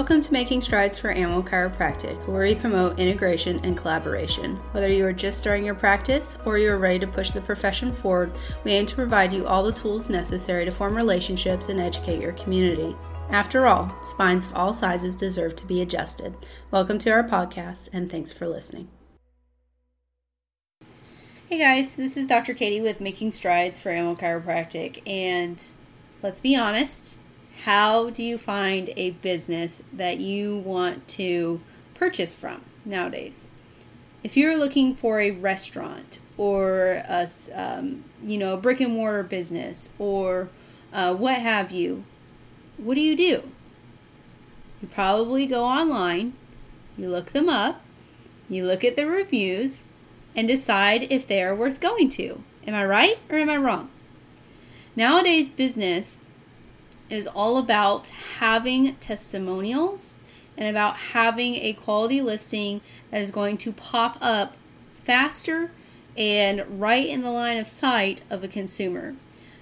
Welcome to Making Strides for Animal Chiropractic, where we promote integration and collaboration. Whether you are just starting your practice or you are ready to push the profession forward, we aim to provide you all the tools necessary to form relationships and educate your community. After all, spines of all sizes deserve to be adjusted. Welcome to our podcast, and thanks for listening. Hey guys, this is Dr. Katie with Making Strides for Animal Chiropractic, and let's be honest, how do you find a business that you want to purchase from nowadays? If you're looking for a restaurant or a um, you know a brick and mortar business or uh, what have you, what do you do? You probably go online, you look them up, you look at the reviews, and decide if they are worth going to. Am I right or am I wrong? Nowadays, business is all about having testimonials and about having a quality listing that is going to pop up faster and right in the line of sight of a consumer.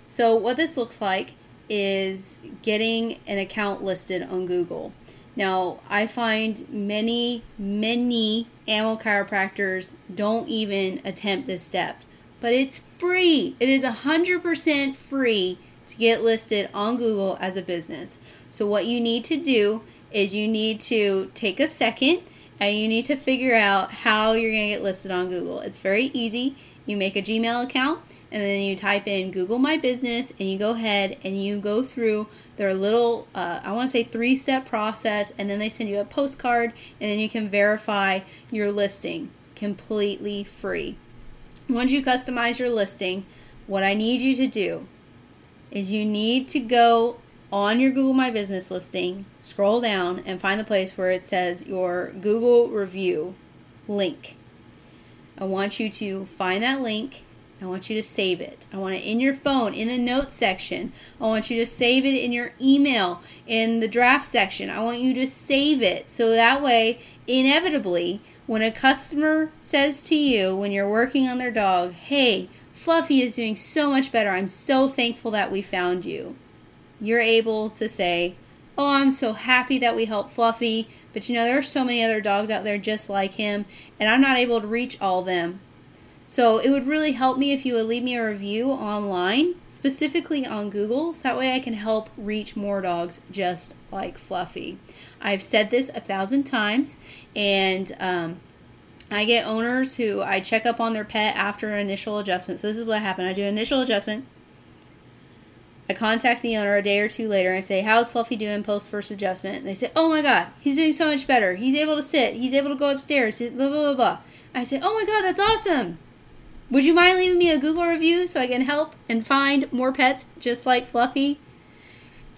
So, what this looks like is getting an account listed on Google. Now, I find many, many animal chiropractors don't even attempt this step, but it's free. It is 100% free to get listed on Google as a business. So, what you need to do is you need to take a second and you need to figure out how you're going to get listed on Google. It's very easy. You make a Gmail account and then you type in Google My Business and you go ahead and you go through their little, uh, I want to say three step process, and then they send you a postcard and then you can verify your listing completely free. Once you customize your listing, what I need you to do is you need to go on your Google My Business listing, scroll down, and find the place where it says your Google review link. I want you to find that link. I want you to save it. I want it in your phone, in the notes section. I want you to save it in your email, in the draft section. I want you to save it so that way, inevitably, when a customer says to you when you're working on their dog, hey, Fluffy is doing so much better. I'm so thankful that we found you. You're able to say, Oh, I'm so happy that we helped Fluffy, but you know, there are so many other dogs out there just like him, and I'm not able to reach all them. So it would really help me if you would leave me a review online, specifically on Google, so that way I can help reach more dogs just like Fluffy. I've said this a thousand times, and um, I get owners who I check up on their pet after an initial adjustment. So this is what happened. I do an initial adjustment. I contact the owner a day or two later and I say, How's Fluffy doing post first adjustment? And they say, Oh my god, he's doing so much better. He's able to sit. He's able to go upstairs. Blah, blah, blah, blah. I say, Oh my god, that's awesome. Would you mind leaving me a Google review so I can help and find more pets just like Fluffy?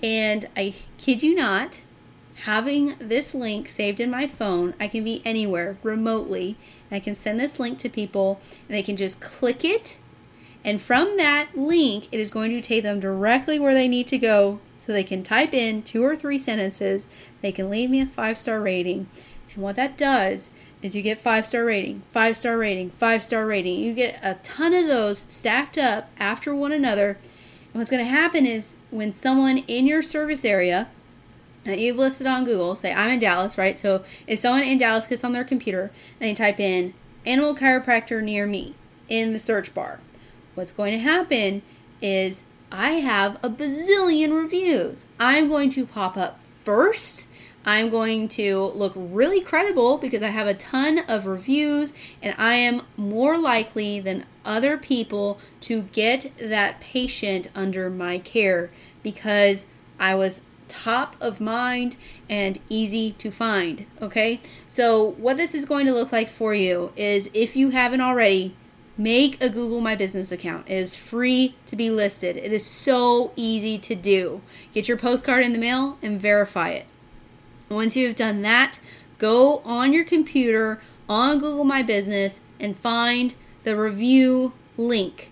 And I kid you not, having this link saved in my phone, I can be anywhere remotely. And I can send this link to people and they can just click it. And from that link, it is going to take them directly where they need to go so they can type in two or three sentences. They can leave me a five star rating. And what that does is you get five star rating, five star rating, five star rating. You get a ton of those stacked up after one another. And what's going to happen is when someone in your service area that you've listed on Google, say I'm in Dallas, right? So if someone in Dallas gets on their computer and they type in animal chiropractor near me in the search bar, what's going to happen is I have a bazillion reviews. I'm going to pop up first. I'm going to look really credible because I have a ton of reviews and I am more likely than other people to get that patient under my care because I was top of mind and easy to find. Okay, so what this is going to look like for you is if you haven't already, make a Google My Business account. It is free to be listed, it is so easy to do. Get your postcard in the mail and verify it. Once you have done that, go on your computer on Google My Business and find the review link.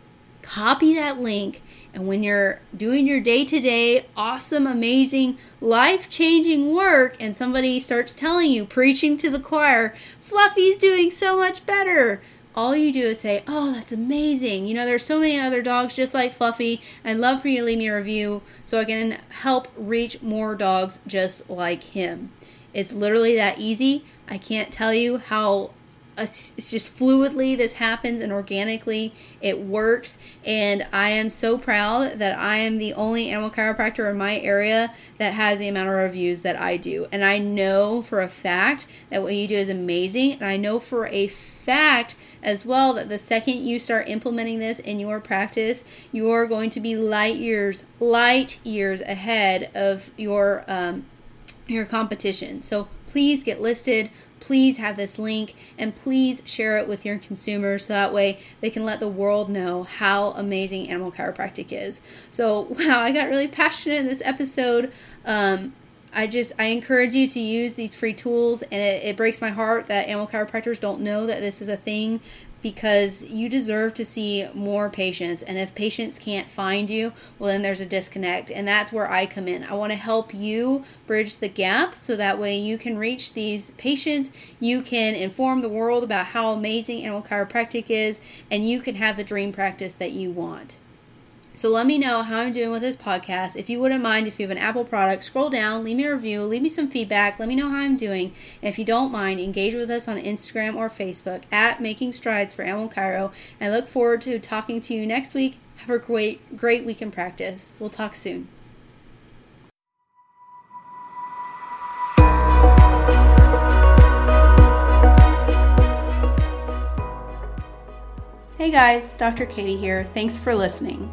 Copy that link and when you're doing your day to day, awesome, amazing, life changing work, and somebody starts telling you, preaching to the choir, Fluffy's doing so much better, all you do is say, Oh, that's amazing. You know, there's so many other dogs just like Fluffy. I'd love for you to leave me a review so I can help reach more dogs just like him. It's literally that easy. I can't tell you how it's just fluidly this happens and organically it works. And i am so proud that i am the only animal chiropractor in my area that has the amount of reviews that i do. And i know for a fact that what you do is amazing. And i know for a fact as well that the second you start implementing this in your practice you are going to be light years light years ahead of your um, your competition. So please get listed please have this link and please share it with your consumers so that way they can let the world know how amazing animal chiropractic is. So, wow, I got really passionate in this episode. Um, I just I encourage you to use these free tools, and it, it breaks my heart that animal chiropractors don't know that this is a thing because you deserve to see more patients. And if patients can't find you, well, then there's a disconnect. And that's where I come in. I want to help you bridge the gap so that way you can reach these patients, you can inform the world about how amazing animal chiropractic is, and you can have the dream practice that you want. So let me know how I'm doing with this podcast. If you wouldn't mind, if you have an Apple product, scroll down, leave me a review, leave me some feedback, let me know how I'm doing. And if you don't mind, engage with us on Instagram or Facebook at Making Strides for Animal Chiro. I look forward to talking to you next week. Have a great, great week in practice. We'll talk soon. Hey guys, Dr. Katie here. Thanks for listening.